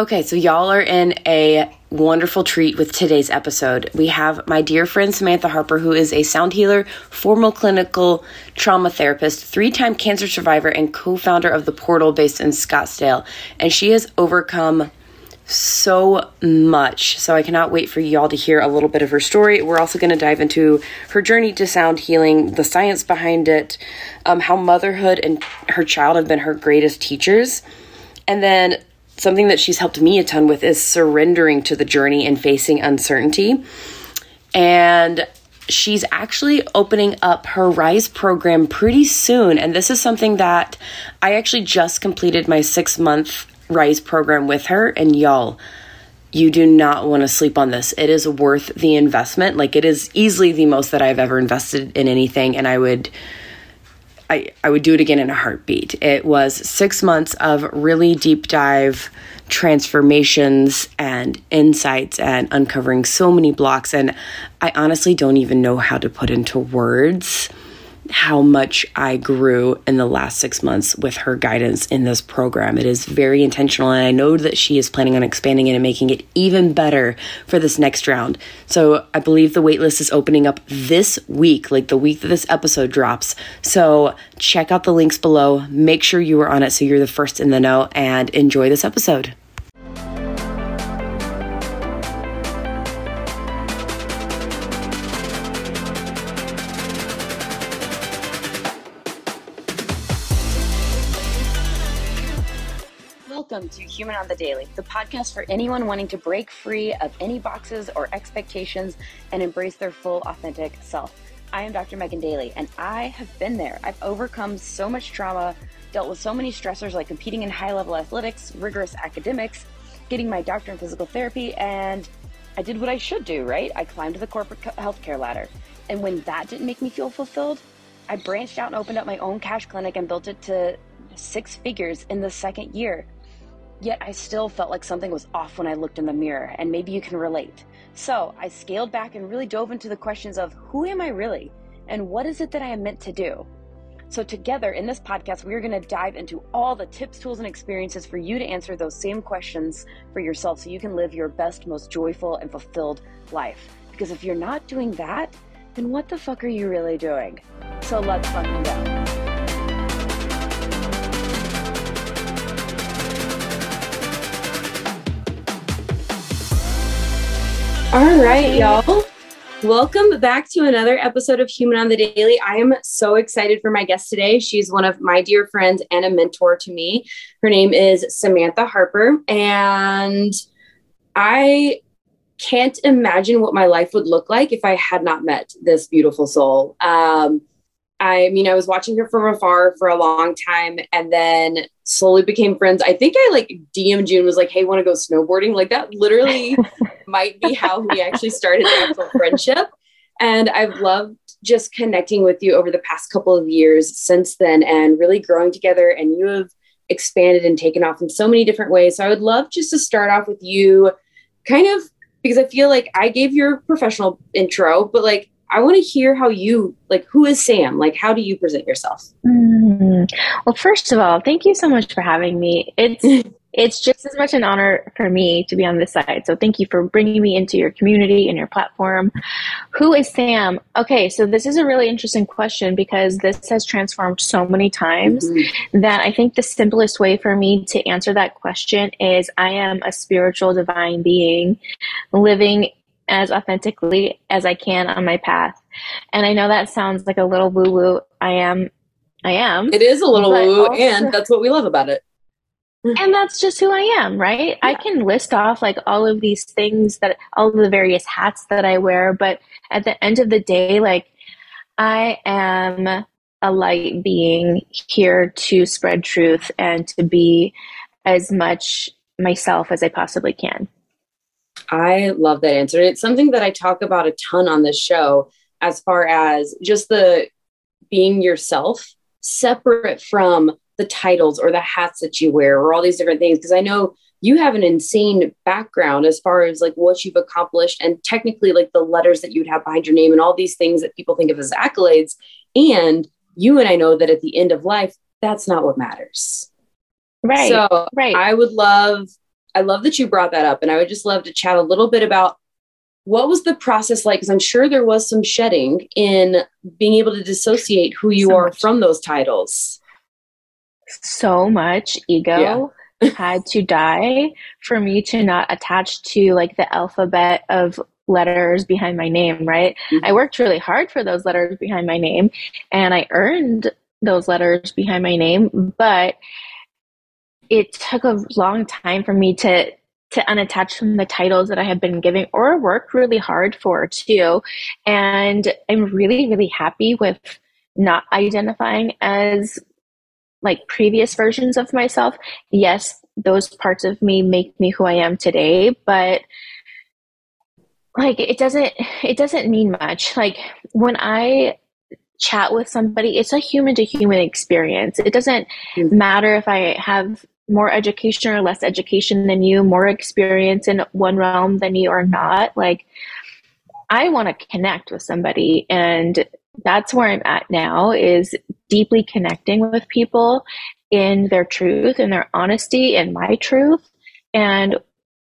Okay, so y'all are in a wonderful treat with today's episode. We have my dear friend Samantha Harper, who is a sound healer, formal clinical trauma therapist, three time cancer survivor, and co founder of The Portal based in Scottsdale. And she has overcome so much. So I cannot wait for y'all to hear a little bit of her story. We're also going to dive into her journey to sound healing, the science behind it, um, how motherhood and her child have been her greatest teachers. And then something that she's helped me a ton with is surrendering to the journey and facing uncertainty. And she's actually opening up her Rise program pretty soon. And this is something that I actually just completed my six month Rise program with her. And y'all, you do not want to sleep on this. It is worth the investment. Like, it is easily the most that I've ever invested in anything. And I would I, I would do it again in a heartbeat. It was six months of really deep dive transformations and insights and uncovering so many blocks. And I honestly don't even know how to put into words how much I grew in the last six months with her guidance in this program. It is very intentional, and I know that she is planning on expanding it and making it even better for this next round. So I believe the waitlist is opening up this week, like the week that this episode drops. So check out the links below. Make sure you are on it so you're the first in the know, and enjoy this episode. To Human on the Daley, the podcast for anyone wanting to break free of any boxes or expectations and embrace their full, authentic self. I am Dr. Megan Daley, and I have been there. I've overcome so much trauma, dealt with so many stressors like competing in high level athletics, rigorous academics, getting my doctorate in physical therapy, and I did what I should do, right? I climbed the corporate healthcare ladder. And when that didn't make me feel fulfilled, I branched out and opened up my own cash clinic and built it to six figures in the second year. Yet I still felt like something was off when I looked in the mirror, and maybe you can relate. So I scaled back and really dove into the questions of who am I really? And what is it that I am meant to do? So, together in this podcast, we are going to dive into all the tips, tools, and experiences for you to answer those same questions for yourself so you can live your best, most joyful, and fulfilled life. Because if you're not doing that, then what the fuck are you really doing? So, let's fucking go. All right, y'all. Welcome back to another episode of Human on the Daley. I am so excited for my guest today. She's one of my dear friends and a mentor to me. Her name is Samantha Harper. And I can't imagine what my life would look like if I had not met this beautiful soul. Um, I mean, I was watching her from afar for a long time and then slowly became friends. I think I like DM June was like, Hey, want to go snowboarding? Like that literally might be how we actually started the actual friendship. And I've loved just connecting with you over the past couple of years since then and really growing together. And you have expanded and taken off in so many different ways. So I would love just to start off with you kind of because I feel like I gave your professional intro, but like I want to hear how you like who is Sam? Like how do you present yourself? Mm. Well, first of all, thank you so much for having me. It's it's just as much an honor for me to be on this side. So thank you for bringing me into your community and your platform. Who is Sam? Okay, so this is a really interesting question because this has transformed so many times mm-hmm. that I think the simplest way for me to answer that question is I am a spiritual divine being living as authentically as I can on my path. And I know that sounds like a little woo woo. I am, I am. It is a little woo woo, and that's what we love about it. And that's just who I am, right? Yeah. I can list off like all of these things that all of the various hats that I wear, but at the end of the day, like I am a light being here to spread truth and to be as much myself as I possibly can. I love that answer. It's something that I talk about a ton on this show as far as just the being yourself separate from the titles or the hats that you wear or all these different things because I know you have an insane background as far as like what you've accomplished and technically like the letters that you'd have behind your name and all these things that people think of as accolades and you and I know that at the end of life that's not what matters. Right. So right. I would love I love that you brought that up. And I would just love to chat a little bit about what was the process like? Because I'm sure there was some shedding in being able to dissociate who you so are much. from those titles. So much ego yeah. had to die for me to not attach to like the alphabet of letters behind my name, right? Mm-hmm. I worked really hard for those letters behind my name and I earned those letters behind my name, but it took a long time for me to to unattach from the titles that I have been giving or worked really hard for too. And I'm really, really happy with not identifying as like previous versions of myself. Yes, those parts of me make me who I am today, but like it doesn't it doesn't mean much. Like when I chat with somebody, it's a human to human experience. It doesn't mm-hmm. matter if I have more education or less education than you, more experience in one realm than you or not. Like, I want to connect with somebody. And that's where I'm at now is deeply connecting with people in their truth and their honesty and my truth. And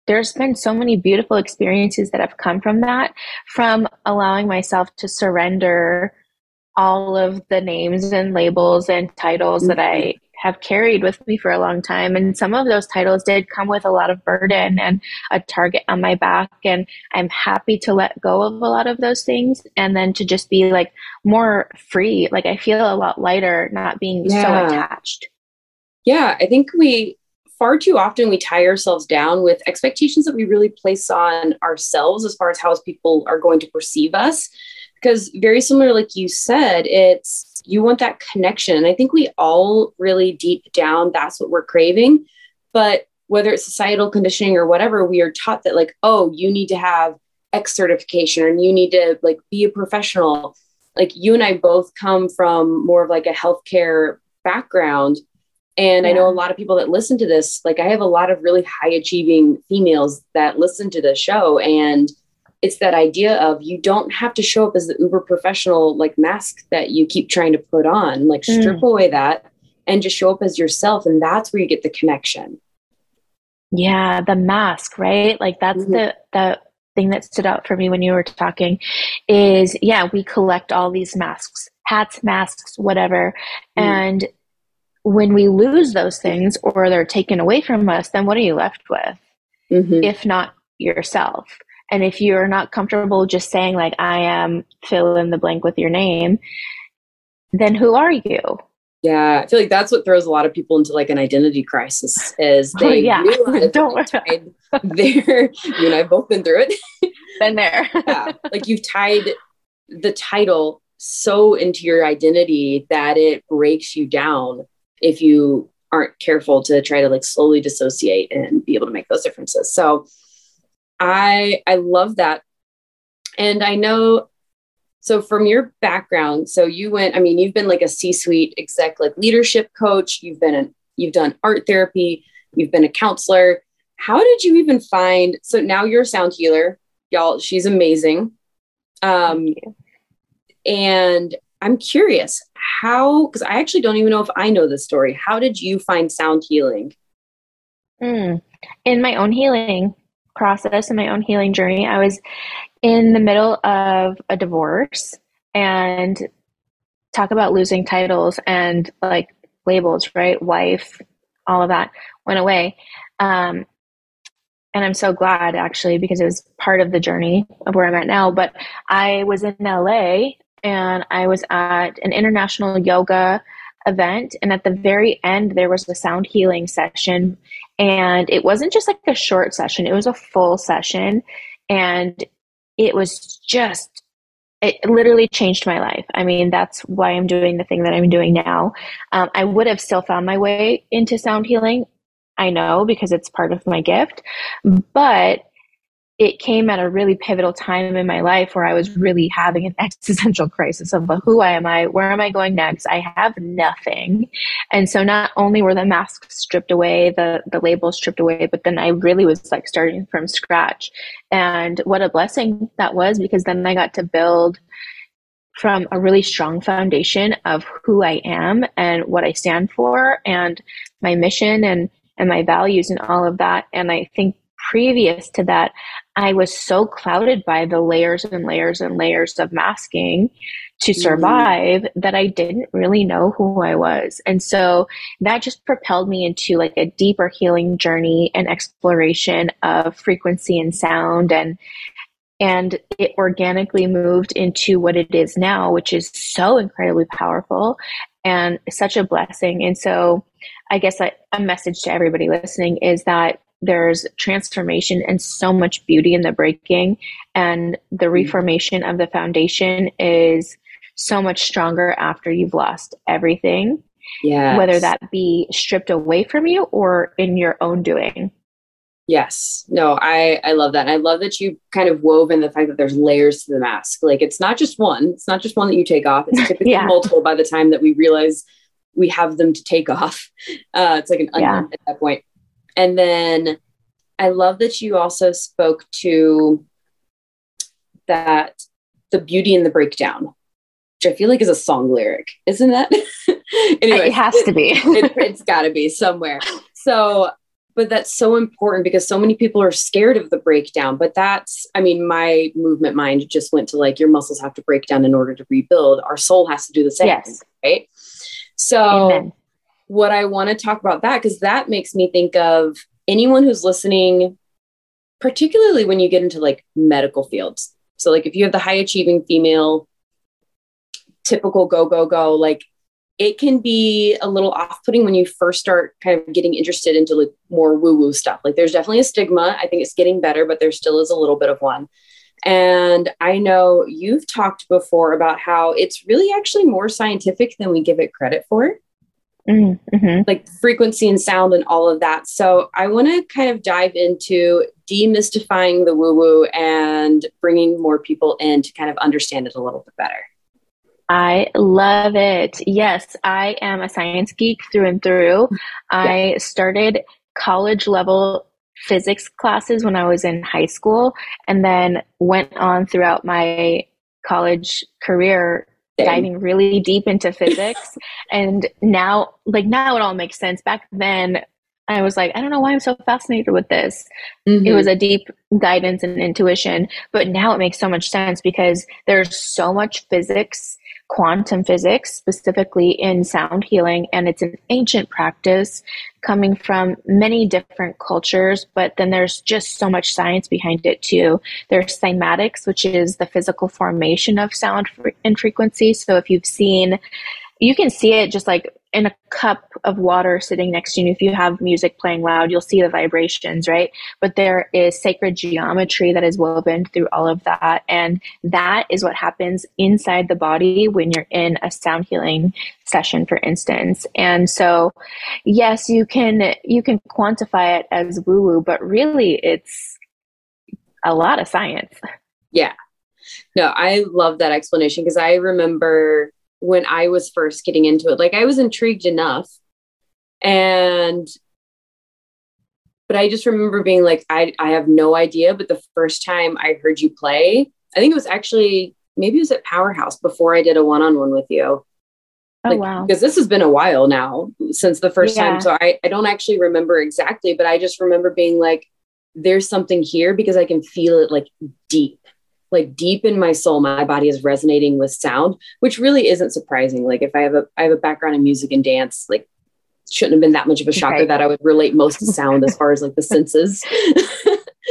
there's been so many beautiful experiences that have come from that, from allowing myself to surrender all of the names and labels and titles that I have carried with me for a long time. And some of those titles did come with a lot of burden and a target on my back. And I'm happy to let go of a lot of those things and then to just be like more free. Like I feel a lot lighter not being yeah. so attached. Yeah, I think we far too often we tie ourselves down with expectations that we really place on ourselves as far as how people are going to perceive us because very similar like you said it's you want that connection. And I think we all really deep down, that's what we're craving. But whether it's societal conditioning or whatever, we are taught that, like, oh, you need to have X certification and you need to like be a professional. Like you and I both come from more of like a healthcare background. And yeah. I know a lot of people that listen to this, like I have a lot of really high achieving females that listen to the show. And it's that idea of you don't have to show up as the uber professional like mask that you keep trying to put on like mm. strip away that and just show up as yourself and that's where you get the connection yeah the mask right like that's mm-hmm. the the thing that stood out for me when you were talking is yeah we collect all these masks hats masks whatever mm. and when we lose those things or they're taken away from us then what are you left with mm-hmm. if not yourself and if you're not comfortable just saying, like, I am fill in the blank with your name, then who are you? Yeah, I feel like that's what throws a lot of people into like an identity crisis is oh, they oh, yeah. realize Don't tied there. You and I've both been through it. Been there. yeah. Like you've tied the title so into your identity that it breaks you down if you aren't careful to try to like slowly dissociate and be able to make those differences. So I I love that. And I know so from your background, so you went, I mean, you've been like a C-suite exec, like leadership coach, you've been an you've done art therapy, you've been a counselor. How did you even find so now you're a sound healer, y'all, she's amazing. Um and I'm curious how because I actually don't even know if I know the story. How did you find sound healing? Mm, in my own healing process and my own healing journey, I was in the middle of a divorce and talk about losing titles and like labels, right? Wife, all of that went away. Um, and I'm so glad actually because it was part of the journey of where I'm at now. But I was in LA and I was at an international yoga event and at the very end there was a sound healing session and it wasn't just like a short session, it was a full session. And it was just, it literally changed my life. I mean, that's why I'm doing the thing that I'm doing now. Um, I would have still found my way into sound healing. I know because it's part of my gift. But it came at a really pivotal time in my life where I was really having an existential crisis of who am I? Where am I going next? I have nothing. And so not only were the masks stripped away, the, the labels stripped away, but then I really was like starting from scratch. And what a blessing that was because then I got to build from a really strong foundation of who I am and what I stand for and my mission and and my values and all of that. And I think previous to that, I was so clouded by the layers and layers and layers of masking to mm-hmm. survive mm-hmm. that I didn't really know who I was. And so that just propelled me into like a deeper healing journey and exploration of frequency and sound and and it organically moved into what it is now, which is so incredibly powerful and such a blessing. And so I guess a, a message to everybody listening is that there's transformation and so much beauty in the breaking. And the mm-hmm. reformation of the foundation is so much stronger after you've lost everything yeah whether that be stripped away from you or in your own doing. Yes. No i i love that. And i love that you kind of wove in the fact that there's layers to the mask. Like it's not just one. It's not just one that you take off. It's typically yeah. multiple by the time that we realize we have them to take off. Uh, it's like an onion yeah. at that point and then I love that you also spoke to that the beauty in the breakdown, which I feel like is a song lyric, isn't that? anyway, it has to be. it, it's got to be somewhere. So, but that's so important because so many people are scared of the breakdown. But that's, I mean, my movement mind just went to like your muscles have to break down in order to rebuild. Our soul has to do the same, yes. right? So, Amen. What I want to talk about that because that makes me think of anyone who's listening, particularly when you get into like medical fields. So, like if you have the high achieving female, typical go, go, go, like it can be a little off putting when you first start kind of getting interested into like more woo woo stuff. Like there's definitely a stigma. I think it's getting better, but there still is a little bit of one. And I know you've talked before about how it's really actually more scientific than we give it credit for. Mm-hmm. like frequency and sound and all of that. So I want to kind of dive into demystifying the woo woo and bringing more people in to kind of understand it a little bit better. I love it. Yes, I am a science geek through and through. Yeah. I started college level physics classes when I was in high school and then went on throughout my college career diving really deep into physics. and now, like, now it all makes sense. Back then, I was like, I don't know why I'm so fascinated with this. Mm-hmm. It was a deep guidance and intuition, but now it makes so much sense because there's so much physics quantum physics, specifically in sound healing, and it's an ancient practice coming from many different cultures, but then there's just so much science behind it too. There's cymatics, which is the physical formation of sound and frequency. So if you've seen, you can see it just like in a cup of water sitting next to you, if you have music playing loud, you'll see the vibrations, right? But there is sacred geometry that is woven through all of that. And that is what happens inside the body when you're in a sound healing session, for instance. And so, yes, you can, you can quantify it as woo woo, but really it's a lot of science. Yeah. No, I love that explanation because I remember when I was first getting into it. Like I was intrigued enough. And but I just remember being like, I, I have no idea. But the first time I heard you play, I think it was actually maybe it was at Powerhouse before I did a one-on-one with you. Oh like, wow. Because this has been a while now since the first yeah. time. So I, I don't actually remember exactly, but I just remember being like, there's something here because I can feel it like deep like deep in my soul my body is resonating with sound which really isn't surprising. Like if i have a i have a background in music and dance like shouldn't have been that much of a shocker right. that i would relate most to sound as far as like the senses.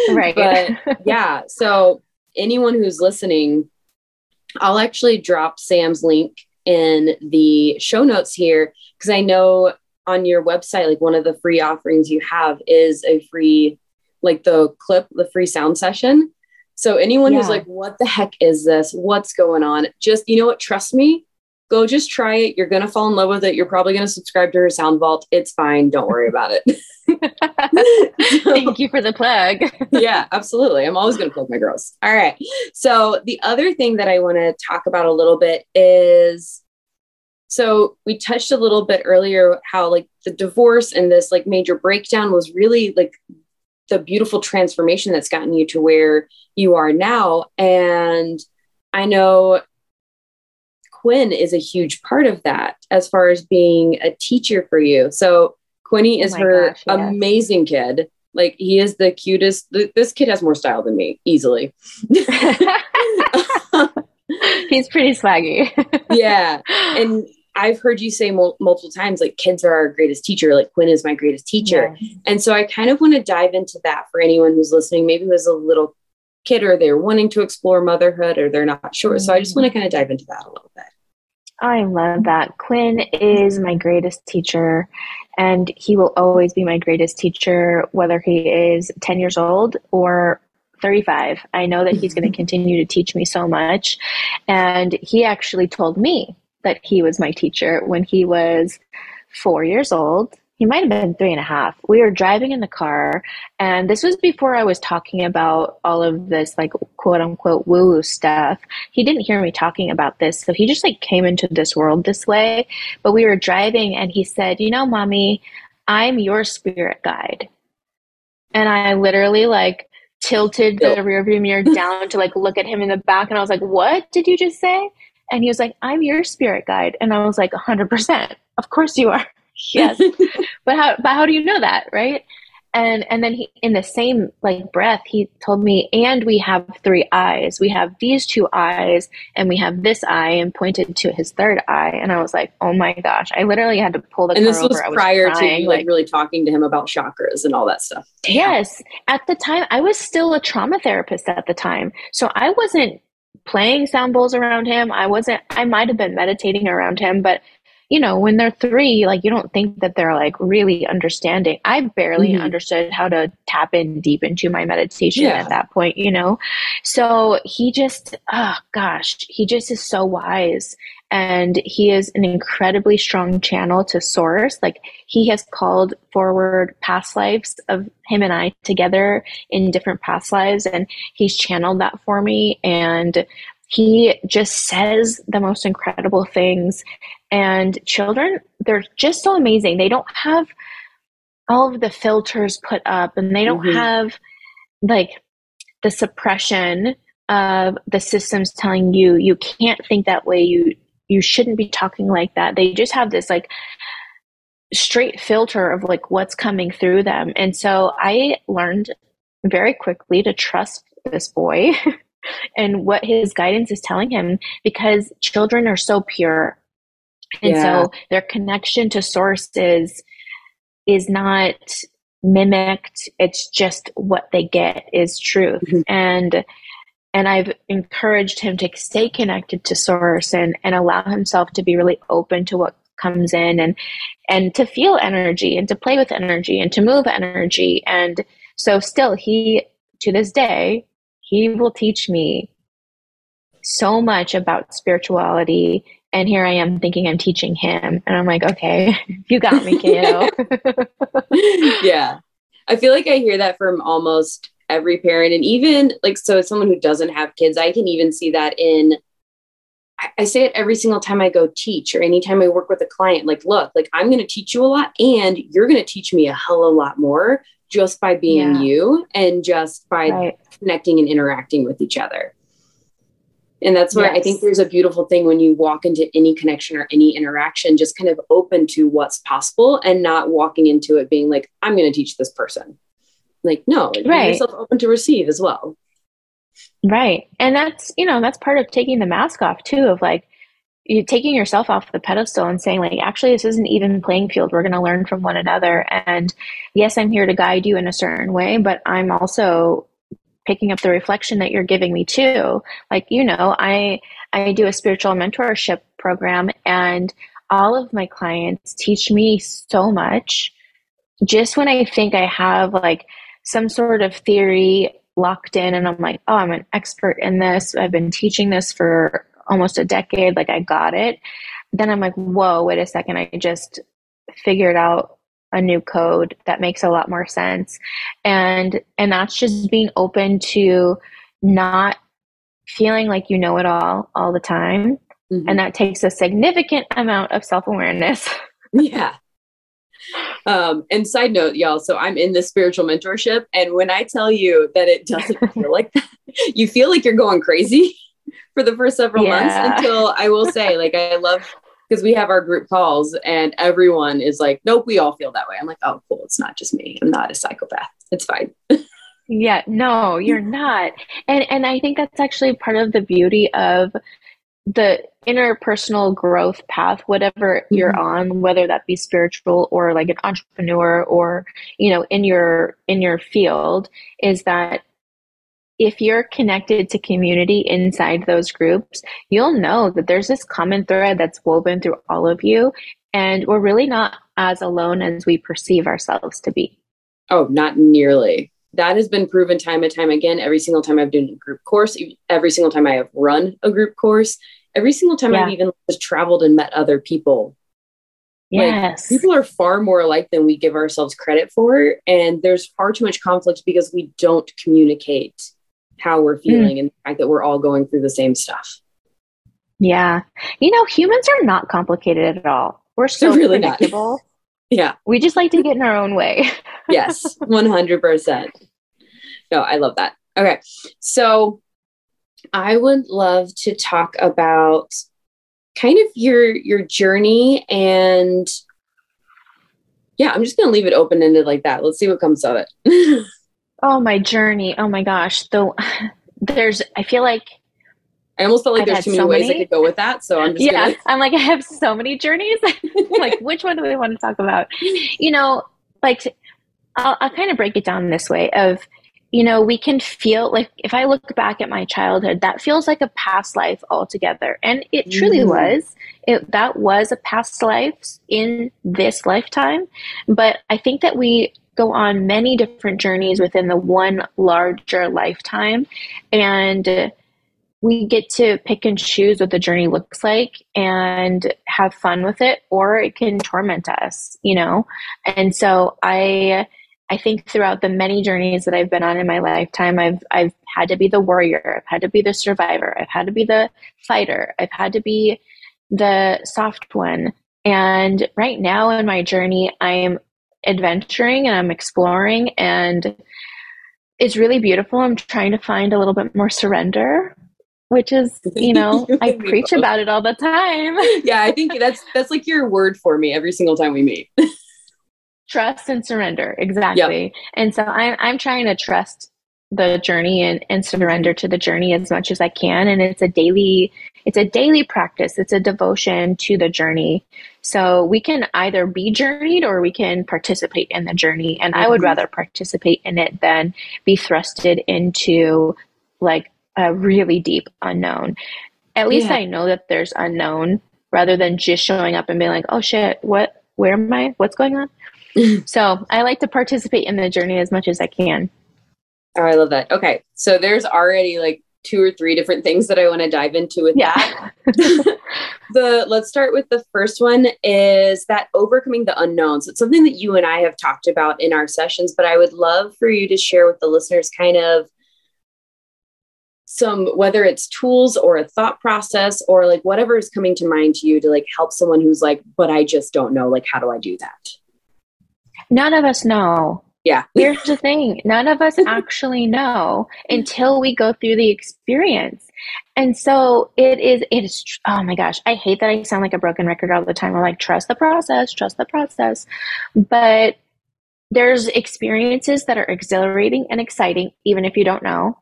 Right. But yeah so anyone who's listening i'll actually drop sam's link in the show notes here because i know on your website like one of the free offerings you have is a free like the clip the free sound session so anyone yeah. who's like, what the heck is this? What's going on? Just, you know what? Trust me. Go just try it. You're going to fall in love with it. You're probably going to subscribe to her sound vault. It's fine. Don't worry about it. Thank you for the plug. yeah, absolutely. I'm always going to plug my girls. All right. So the other thing that I want to talk about a little bit is so we touched a little bit earlier how like the divorce and this like major breakdown was really like the beautiful transformation that's gotten you to where you are now. And I know Quinn is a huge part of that as far as being a teacher for you. So Quinny oh is oh her gosh, yes. amazing kid. Like he is the cutest. This kid has more style than me, easily. He's pretty swaggy. yeah. And I've heard you say mul- multiple times, like kids are our greatest teacher. Like Quinn is my greatest teacher. Yes. And so I kind of want to dive into that for anyone who's listening, maybe was a little kid or they're wanting to explore motherhood or they're not sure. So I just want to kind of dive into that a little bit. I love that. Quinn is my greatest teacher, and he will always be my greatest teacher, whether he is 10 years old or 35. I know that he's going to continue to teach me so much. And he actually told me that he was my teacher when he was four years old. He might have been three and a half. We were driving in the car, and this was before I was talking about all of this, like quote unquote woo woo stuff. He didn't hear me talking about this, so he just like came into this world this way. But we were driving, and he said, You know, mommy, I'm your spirit guide. And I literally like tilted the rearview mirror down to like look at him in the back, and I was like, What did you just say? And he was like, I'm your spirit guide. And I was like, 100%. Of course you are. yes. but how, but how do you know that? Right. And, and then he, in the same like breath, he told me, and we have three eyes. We have these two eyes and we have this eye and pointed to his third eye. And I was like, oh my gosh, I literally had to pull the and this was over. prior crying, to like, like really talking to him about chakras and all that stuff. Damn. Yes. At the time, I was still a trauma therapist at the time. So I wasn't playing sound bowls around him. I wasn't, I might have been meditating around him, but you know, when they're three, like you don't think that they're like really understanding. I barely mm-hmm. understood how to tap in deep into my meditation yeah. at that point, you know? So he just, oh gosh, he just is so wise. And he is an incredibly strong channel to source. Like he has called forward past lives of him and I together in different past lives. And he's channeled that for me. And he just says the most incredible things. And children, they're just so amazing. They don't have all of the filters put up and they don't mm-hmm. have like the suppression of the systems telling you you can't think that way you you shouldn't be talking like that they just have this like straight filter of like what's coming through them and so i learned very quickly to trust this boy and what his guidance is telling him because children are so pure. And yeah. so their connection to source is, is not mimicked. It's just what they get is truth. Mm-hmm. And and I've encouraged him to stay connected to source and, and allow himself to be really open to what comes in and and to feel energy and to play with energy and to move energy and so still he to this day he will teach me so much about spirituality. And here I am thinking I'm teaching him. And I'm like, okay, you got me, kiddo. yeah. I feel like I hear that from almost every parent. And even like, so as someone who doesn't have kids, I can even see that in, I, I say it every single time I go teach or anytime I work with a client. Like, look, like I'm going to teach you a lot and you're going to teach me a hell of a lot more just by being yeah. you and just by right. connecting and interacting with each other. And that's where yes. I think there's a beautiful thing when you walk into any connection or any interaction, just kind of open to what's possible and not walking into it being like, I'm going to teach this person. Like, no, right. yourself open to receive as well. Right. And that's, you know, that's part of taking the mask off too, of like, you taking yourself off the pedestal and saying like actually this isn't even playing field we're going to learn from one another and yes i'm here to guide you in a certain way but i'm also picking up the reflection that you're giving me too like you know i i do a spiritual mentorship program and all of my clients teach me so much just when i think i have like some sort of theory locked in and i'm like oh i'm an expert in this i've been teaching this for almost a decade, like I got it. Then I'm like, whoa, wait a second, I just figured out a new code that makes a lot more sense. And and that's just being open to not feeling like you know it all all the time. Mm-hmm. And that takes a significant amount of self-awareness. yeah. Um, and side note, y'all, so I'm in this spiritual mentorship. And when I tell you that it doesn't feel like that, you feel like you're going crazy for the first several yeah. months until I will say, like, I love because we have our group calls and everyone is like, nope, we all feel that way. I'm like, oh, cool. It's not just me. I'm not a psychopath. It's fine. yeah, no, you're not. And and I think that's actually part of the beauty of the interpersonal growth path whatever mm-hmm. you're on whether that be spiritual or like an entrepreneur or you know in your in your field is that if you're connected to community inside those groups, you'll know that there's this common thread that's woven through all of you. And we're really not as alone as we perceive ourselves to be. Oh, not nearly. That has been proven time and time again. Every single time I've done a group course, every single time I have run a group course, every single time yeah. I've even just traveled and met other people. Yes. Like, people are far more alike than we give ourselves credit for. And there's far too much conflict because we don't communicate how we're hmm. feeling mm. and the fact that we're all going through the same stuff. Yeah. You know, humans are not complicated at all. We're so They're really predictable. Not. yeah. We just like to get in our own way. yes, 100%. No, I love that. Okay. So I would love to talk about kind of your your journey and yeah, I'm just going to leave it open ended like that. Let's see what comes of it. Oh, my journey. Oh my gosh. Though there's, I feel like I almost felt like I've there's too many so ways many. I could go with that. So I'm just yeah. Gonna... I'm like I have so many journeys. like which one do we want to talk about? You know, like I'll, I'll kind of break it down this way: of you know, we can feel like if I look back at my childhood, that feels like a past life altogether, and it truly mm. was. It that was a past life in this lifetime, but I think that we go on many different journeys within the one larger lifetime. And we get to pick and choose what the journey looks like and have fun with it, or it can torment us, you know? And so I. I think throughout the many journeys that I've been on in my lifetime, I've I've had to be the warrior, I've had to be the survivor, I've had to be the fighter, I've had to be the soft one. And right now in my journey, I'm adventuring and I'm exploring and it's really beautiful. I'm trying to find a little bit more surrender, which is, you know, I preach about it all the time. yeah, I think that's that's like your word for me every single time we meet. trust and surrender, exactly. Yep. And so I'm I'm trying to trust the journey and, and surrender to the journey as much as I can. And it's a daily it's a daily practice. It's a devotion to the journey. So we can either be journeyed or we can participate in the journey. And mm-hmm. I would mm-hmm. rather participate in it than be thrusted into like a really deep unknown. At least yeah. I know that there's unknown rather than just showing up and being like, oh shit, what, where am I? What's going on? so I like to participate in the journey as much as I can. Oh, I love that. Okay. So there's already like two or three different things that I want to dive into with yeah. that. the let's start with the first one is that overcoming the unknowns. It's something that you and I have talked about in our sessions, but I would love for you to share with the listeners kind of some whether it's tools or a thought process or like whatever is coming to mind to you to like help someone who's like but I just don't know like how do I do that? None of us know. Yeah. Here's the thing none of us actually know until we go through the experience. And so it is, it is, oh my gosh, I hate that I sound like a broken record all the time. I'm like, trust the process, trust the process. But there's experiences that are exhilarating and exciting, even if you don't know.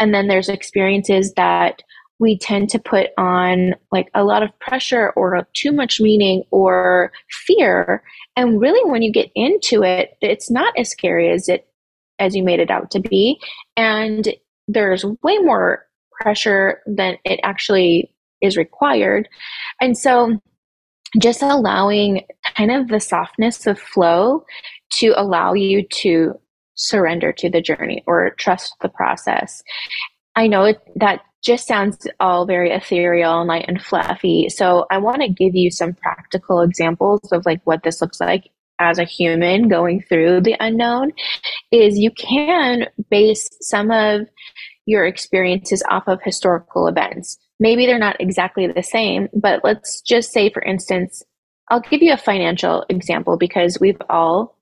And then there's experiences that we tend to put on like a lot of pressure or too much meaning or fear. And really when you get into it it's not as scary as it as you made it out to be. And there's way more pressure than it actually is required. And so just allowing kind of the softness of flow to allow you to surrender to the journey or trust the process I know it, that just sounds all very ethereal and light and fluffy. So I want to give you some practical examples of like what this looks like as a human going through the unknown is you can base some of your experiences off of historical events. Maybe they're not exactly the same, but let's just say for instance, I'll give you a financial example because we've all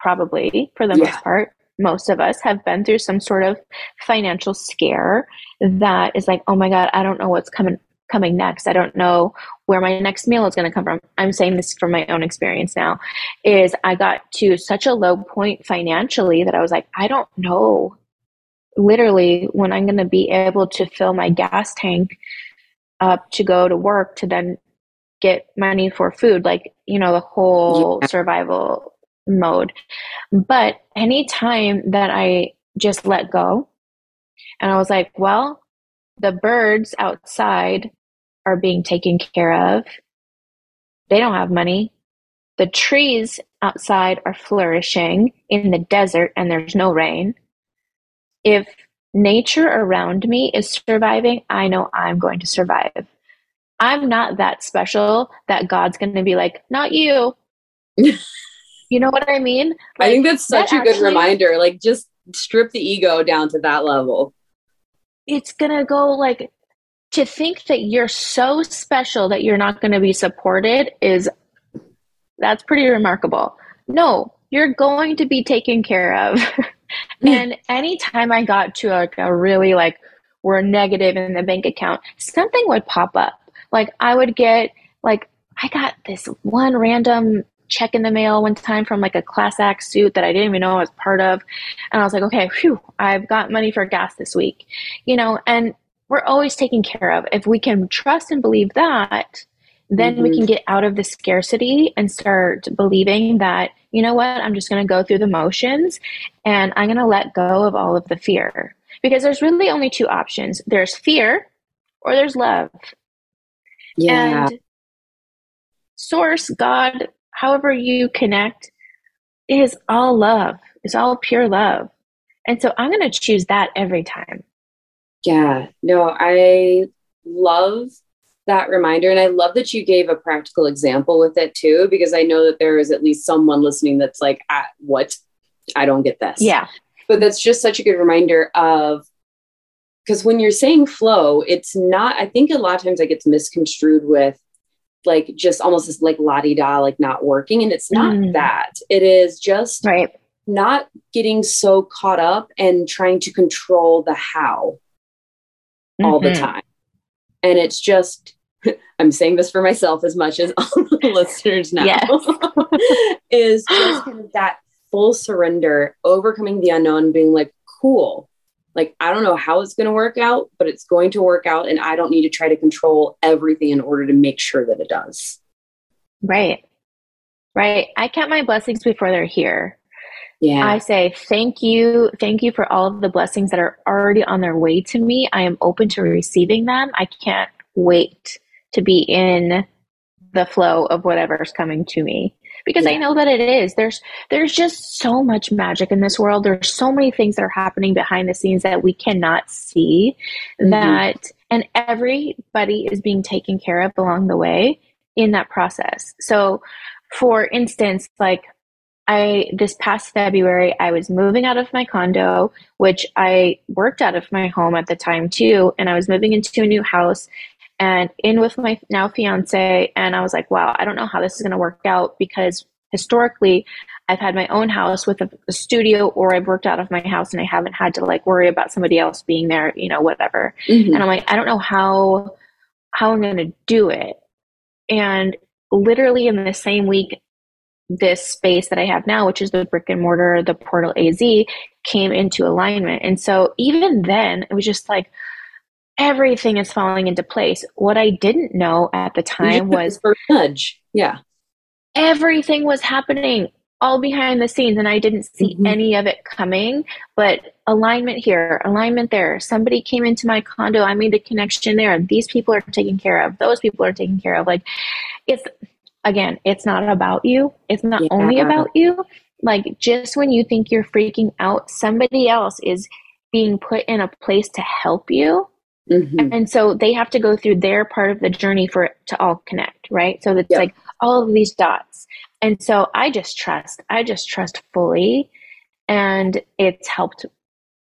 probably for the yeah. most part most of us have been through some sort of financial scare that is like, oh my God, I don't know what's coming coming next. I don't know where my next meal is going to come from. I'm saying this from my own experience now is I got to such a low point financially that I was like, I don't know literally when I'm going to be able to fill my gas tank up to go to work to then get money for food, like, you know, the whole yeah. survival mode. But anytime that I just let go and I was like, well, the birds outside are being taken care of. They don't have money. The trees outside are flourishing in the desert and there's no rain. If nature around me is surviving, I know I'm going to survive. I'm not that special that God's going to be like, not you. you know what I mean? Like, I think that's such that a good actually, reminder. Like, just strip the ego down to that level. It's going to go like to think that you're so special that you're not going to be supported is that's pretty remarkable. No, you're going to be taken care of. Hmm. and anytime I got to like a really like we're negative in the bank account, something would pop up. Like I would get like I got this one random check in the mail one time from like a class act suit that I didn't even know I was part of. And I was like, okay, phew, I've got money for gas this week. You know, and we're always taken care of. If we can trust and believe that, then mm-hmm. we can get out of the scarcity and start believing that, you know what, I'm just going to go through the motions and I'm going to let go of all of the fear. Because there's really only two options there's fear or there's love. Yeah. And source, God, however you connect, is all love, is all pure love. And so I'm going to choose that every time. Yeah, no, I love that reminder. And I love that you gave a practical example with it too, because I know that there is at least someone listening that's like, ah, what? I don't get this. Yeah. But that's just such a good reminder of, because when you're saying flow, it's not, I think a lot of times it gets misconstrued with like just almost this like la di da, like not working. And it's not mm. that. It is just right. not getting so caught up and trying to control the how all mm-hmm. the time. And it's just, I'm saying this for myself as much as all the listeners now, yes. is just kind of that full surrender, overcoming the unknown, being like, cool. Like, I don't know how it's going to work out, but it's going to work out. And I don't need to try to control everything in order to make sure that it does. Right. Right. I count my blessings before they're here. Yeah. I say thank you. Thank you for all of the blessings that are already on their way to me. I am open to receiving them. I can't wait to be in the flow of whatever's coming to me because yeah. I know that it is. There's there's just so much magic in this world. There's so many things that are happening behind the scenes that we cannot see mm-hmm. that and everybody is being taken care of along the way in that process. So for instance, like I this past February I was moving out of my condo, which I worked out of my home at the time too, and I was moving into a new house and in with my now fiance and I was like, wow, I don't know how this is going to work out because historically I've had my own house with a, a, studio or I've worked out of my house and I haven't had to like worry about somebody else being there, you know, whatever. Mm-hmm. And I'm like, I don't know how how I'm going to do it. And literally in the same week this space that I have now, which is the brick and mortar, the portal AZ, came into alignment. And so even then, it was just like everything is falling into place. What I didn't know at the time was nudge. Yeah. Everything was happening all behind the scenes and I didn't see mm-hmm. any of it coming, but alignment here, alignment there. Somebody came into my condo, I made the connection there. These people are taken care of. Those people are taken care of. Like it's again, it's not about you. It's not yeah. only about you. Like just when you think you're freaking out, somebody else is being put in a place to help you. Mm-hmm. And so they have to go through their part of the journey for it to all connect, right? So it's yep. like all of these dots. And so I just trust. I just trust fully. And it's helped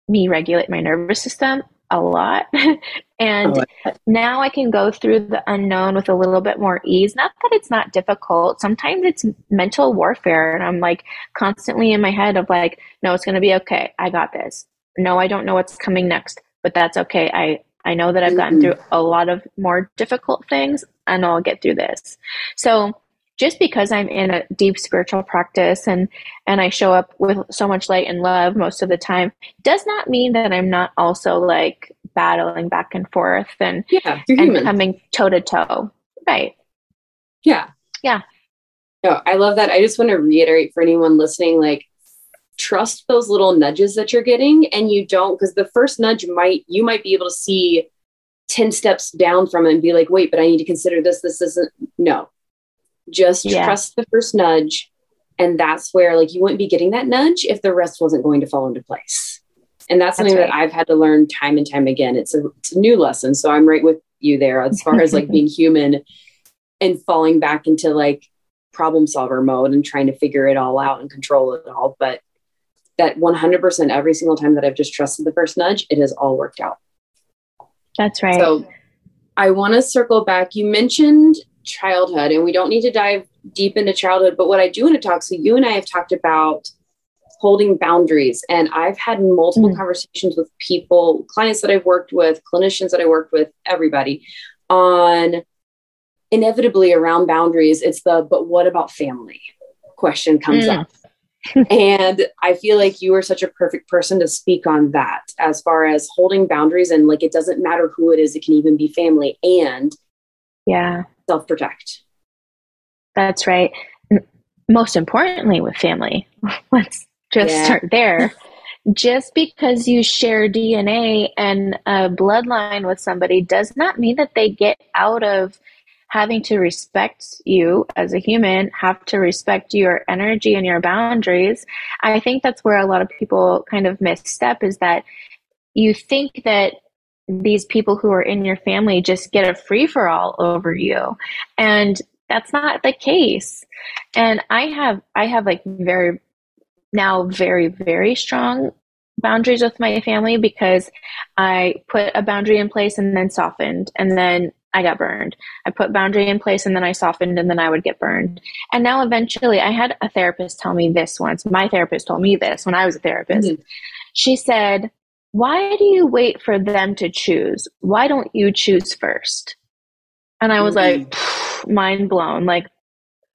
me regulate my nervous system a lot. and now I can go through the unknown with a little bit more ease. Not that it's not difficult. Sometimes it's mental warfare. And I'm like constantly in my head of like, no, it's going to be okay. I got this. No, I don't know what's coming next, but that's okay. I, I know that I've gotten mm-hmm. through a lot of more difficult things and I'll get through this. So just because I'm in a deep spiritual practice and and I show up with so much light and love most of the time does not mean that I'm not also like battling back and forth and yeah, and coming toe to toe. Right. Yeah. Yeah. No, I love that. I just want to reiterate for anyone listening, like trust those little nudges that you're getting and you don't because the first nudge might you might be able to see 10 steps down from it and be like wait but i need to consider this this isn't no just yeah. trust the first nudge. And that's where like you wouldn't be getting that nudge if the rest wasn't going to fall into place. And that's, that's something right. that I've had to learn time and time again. It's a, it's a new lesson. So I'm right with you there as far as like being human and falling back into like problem solver mode and trying to figure it all out and control it all. But that 100% every single time that I've just trusted the first nudge, it has all worked out. That's right. So I want to circle back. You mentioned childhood and we don't need to dive deep into childhood but what i do want to talk so you and i have talked about holding boundaries and i've had multiple mm. conversations with people clients that i've worked with clinicians that i worked with everybody on inevitably around boundaries it's the but what about family question comes mm. up and I feel like you are such a perfect person to speak on that as far as holding boundaries and like it doesn't matter who it is, it can even be family and yeah self protect. That's right. Most importantly, with family, let's just yeah. start there. just because you share DNA and a bloodline with somebody does not mean that they get out of having to respect you as a human, have to respect your energy and your boundaries. I think that's where a lot of people kind of misstep is that you think that these people who are in your family just get a free for all over you. And that's not the case. And I have, I have like very, now very, very strong boundaries with my family because I put a boundary in place and then softened and then I got burned. I put boundary in place and then I softened and then I would get burned. And now eventually I had a therapist tell me this once. My therapist told me this when I was a therapist. Mm-hmm. She said, why do you wait for them to choose? Why don't you choose first? And I was mm-hmm. like, mind blown. Like,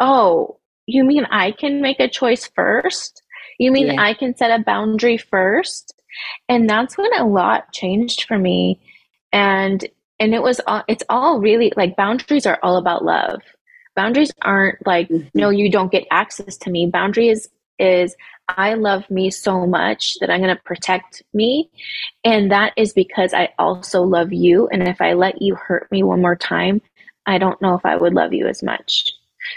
oh, you mean I can make a choice first? You mean yeah. I can set a boundary first? And that's when a lot changed for me. And and it was all it's all really like boundaries are all about love. Boundaries aren't like, mm-hmm. no, you don't get access to me. Boundaries is I love me so much that I'm going to protect me. And that is because I also love you. And if I let you hurt me one more time, I don't know if I would love you as much.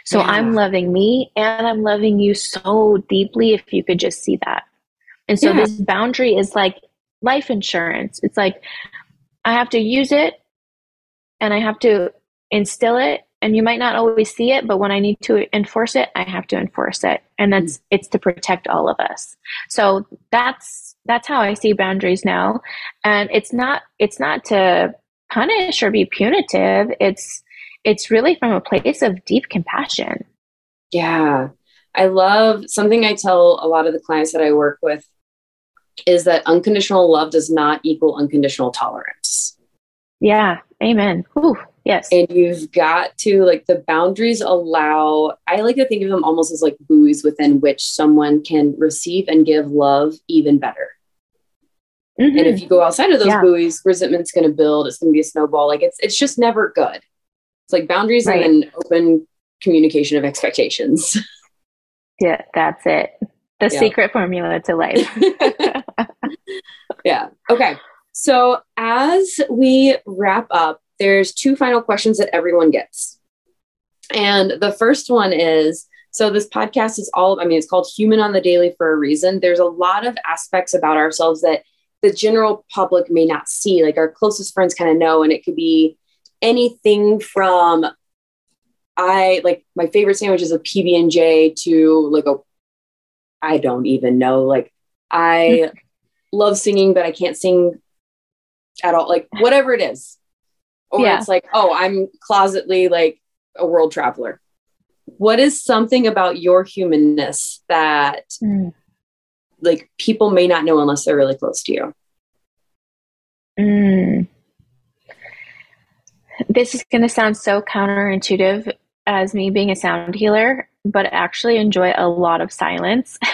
So yeah. I'm loving me and I'm loving you so deeply if you could just see that. And so yeah. this boundary is like life insurance. It's like I have to use it and I have to instill it and you might not always see it but when i need to enforce it i have to enforce it and that's mm-hmm. it's to protect all of us. So that's that's how i see boundaries now. And it's not it's not to punish or be punitive. It's it's really from a place of deep compassion. Yeah. I love something i tell a lot of the clients that i work with is that unconditional love does not equal unconditional tolerance yeah amen. Yes. And you've got to like the boundaries allow, I like to think of them almost as like buoys within which someone can receive and give love even better. Mm-hmm. And if you go outside of those yeah. buoys, resentment's going to build. It's going to be a snowball. Like it's, it's just never good. It's like boundaries right. and then open communication of expectations. Yeah, that's it. The yeah. secret formula to life. yeah. Okay. So as we wrap up, there's two final questions that everyone gets. And the first one is so this podcast is all, I mean, it's called Human on the Daley for a reason. There's a lot of aspects about ourselves that the general public may not see, like our closest friends kind of know. And it could be anything from I like my favorite sandwich is a PB and J to like a I don't even know. Like I love singing, but I can't sing at all. Like whatever it is or yeah. it's like oh i'm closetly like a world traveler what is something about your humanness that mm. like people may not know unless they're really close to you mm. this is going to sound so counterintuitive as me being a sound healer, but I actually enjoy a lot of silence.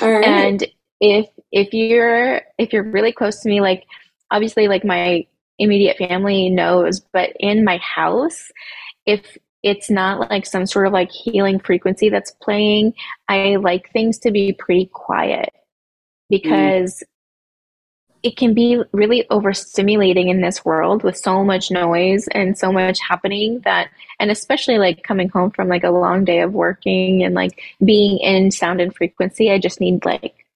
Right. and if if you're if you're really close to me, like obviously like my immediate family knows, but in my house, if it's not like some sort of like healing frequency that's playing, I like things to be pretty quiet because mm it can be really overstimulating in this world with so much noise and so much happening that and especially like coming home from like a long day of working and like being in sound and frequency i just need like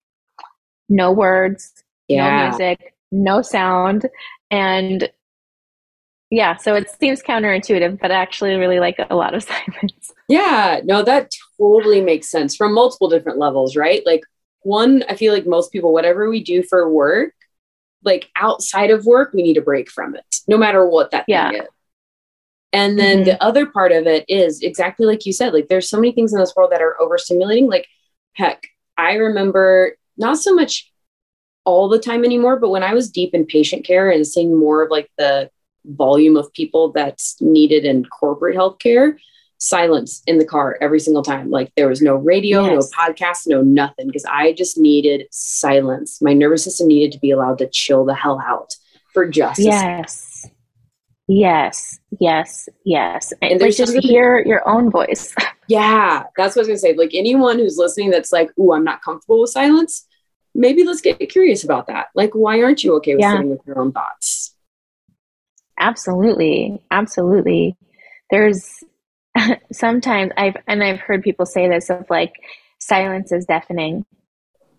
no words yeah. no music no sound and yeah so it seems counterintuitive but i actually really like a lot of silence yeah no that totally makes sense from multiple different levels right like one i feel like most people whatever we do for work like outside of work, we need a break from it, no matter what that yeah. thing is. And then mm-hmm. the other part of it is exactly like you said, like there's so many things in this world that are overstimulating. Like, heck, I remember not so much all the time anymore, but when I was deep in patient care and seeing more of like the volume of people that's needed in corporate healthcare, silence in the car every single time. Like there was no radio, yes. no podcast, no nothing, because I just needed silence. My nervous system needed to be allowed to chill the hell out for just yes. Yes, yes, yes. And, just really, hear your own voice. yeah, that's what I was gonna say. Like anyone who's listening that's like, "Ooh, I'm not comfortable with silence," maybe let's get curious about that. Like, why aren't you okay with yeah. sitting with your own thoughts? Absolutely, absolutely. There's sometimes I've and I've heard people say this of like silence is deafening.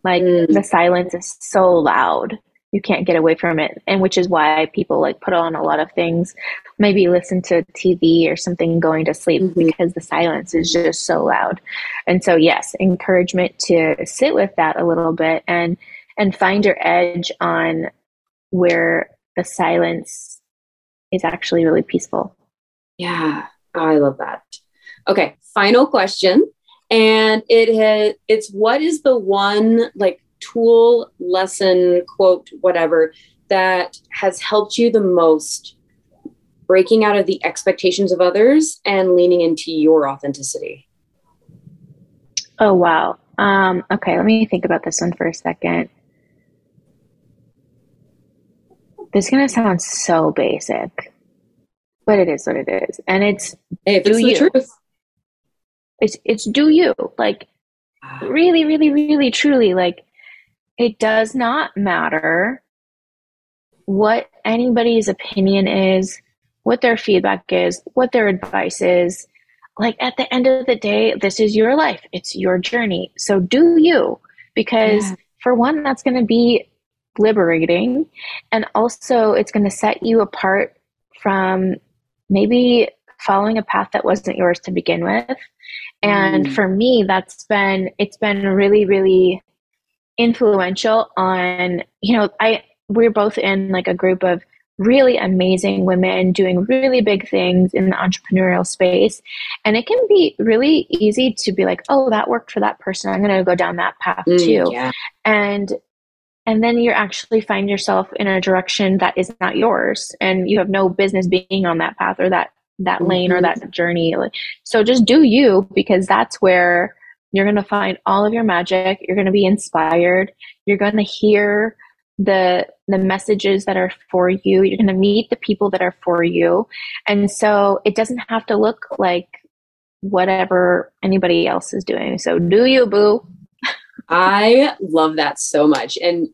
Like mm. the silence is so loud. You can't get away from it. And which is why people like put on a lot of things, maybe listen to TV or something going to sleep mm-hmm. because the silence is just so loud. And so yes, encouragement to sit with that a little bit and and find your edge on where the silence is actually really peaceful. Yeah. Oh, I love that. Okay, final question. And it has it's what is the one like tool, lesson, quote, whatever that has helped you the most breaking out of the expectations of others and leaning into your authenticity? Oh wow. Um, okay, let me think about this one for a second. This is gonna sound so basic but it is what it is, and it's hey, if it's the you. truth. It's it's do you like really, really, really, truly like it does not matter what anybody's opinion is, what their feedback is, what their advice is. Like at the end of the day, this is your life. It's your journey. So do you because yeah. for one that's going to be liberating and also it's going to set you apart from maybe following a path that wasn't yours to begin with. And mm. for me, that's been, it's been really, really influential on, you know, I, we're both in like a group of really amazing women doing really big things in the entrepreneurial space. And it can be really easy to be like, oh, that worked for that person. I'm going to go down that path mm, too. Yeah. And and then you actually find yourself in a direction that is not yours and you have no business being on that path or that that lane or that mm-hmm. journey so just do you because that's where you're going to find all of your magic you're going to be inspired you're going to hear the the messages that are for you you're going to meet the people that are for you and so it doesn't have to look like whatever anybody else is doing so do you boo I love that so much. And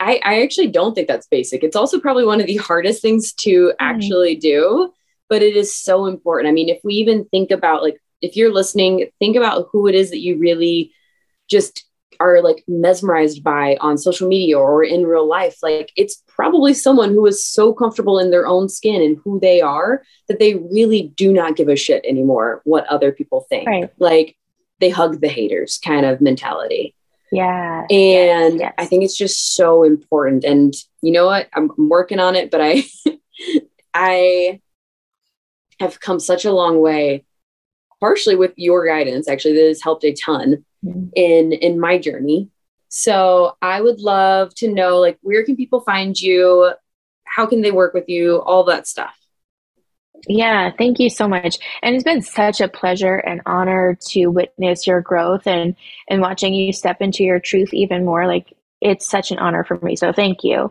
I, I actually don't think that's basic. It's also probably one of the hardest things to mm. actually do, but it is so important. I mean, if we even think about like, if you're listening, think about who it is that you really just are like mesmerized by on social media or in real life. Like, it's probably someone who is so comfortable in their own skin and who they are that they really do not give a shit anymore what other people think. Right. Like, they hug the haters kind of mentality. Yeah. And yes. I think it's just so important. And you know what? I'm, I'm working on it, but I, I have come such a long way, partially with your guidance. Actually, that has helped a ton mm-hmm. in in my journey. So I would love to know, like, where can people find you? how can they work with you? All that stuff. Yeah, thank you so much. And it's been such a pleasure and honor to witness your growth and and watching you step into your truth even more. Like it's such an honor for me. So thank you.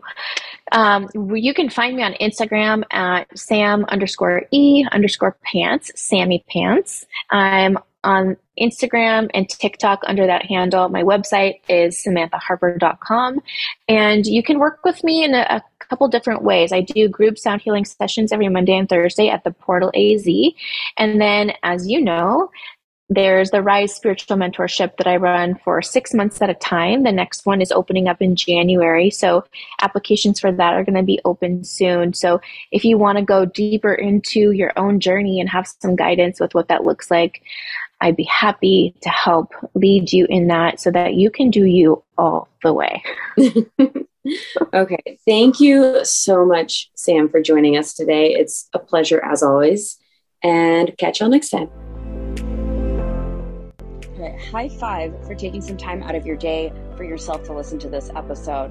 Um, you can find me on Instagram at Sam underscore E underscore pants, Sammy pants. I'm on Instagram and TikTok under that handle. My website is samanthaharper.com. And you can work with me in a, a couple different ways. I do group sound healing sessions every Monday and Thursday at the Portal AZ. And then, as you know, there's the Rise Spiritual Mentorship that I run for six months at a time. The next one is opening up in January. So applications for that are going to be open soon. So if you want to go deeper into your own journey and have some guidance with what that looks like, I'd be happy to help lead you in that so that you can do you all the way. okay. Thank you so much, Sam, for joining us today. It's a pleasure as always. And catch y'all next time. Okay, high five for taking some time out of your day for yourself to listen to this episode.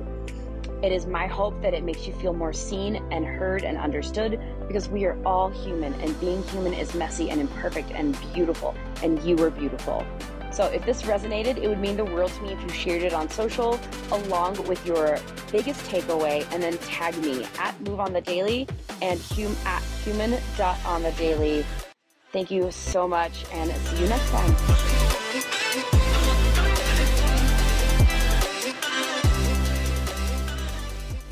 It is my hope that it makes you feel more seen and heard and understood because we are all human and being human is messy and imperfect and beautiful, and you are beautiful. So if this resonated, it would mean the world to me if you shared it on social along with your biggest takeaway and then tag me at Move on the Daley and hum- at human.on the daley. Thank you so much and see you next time.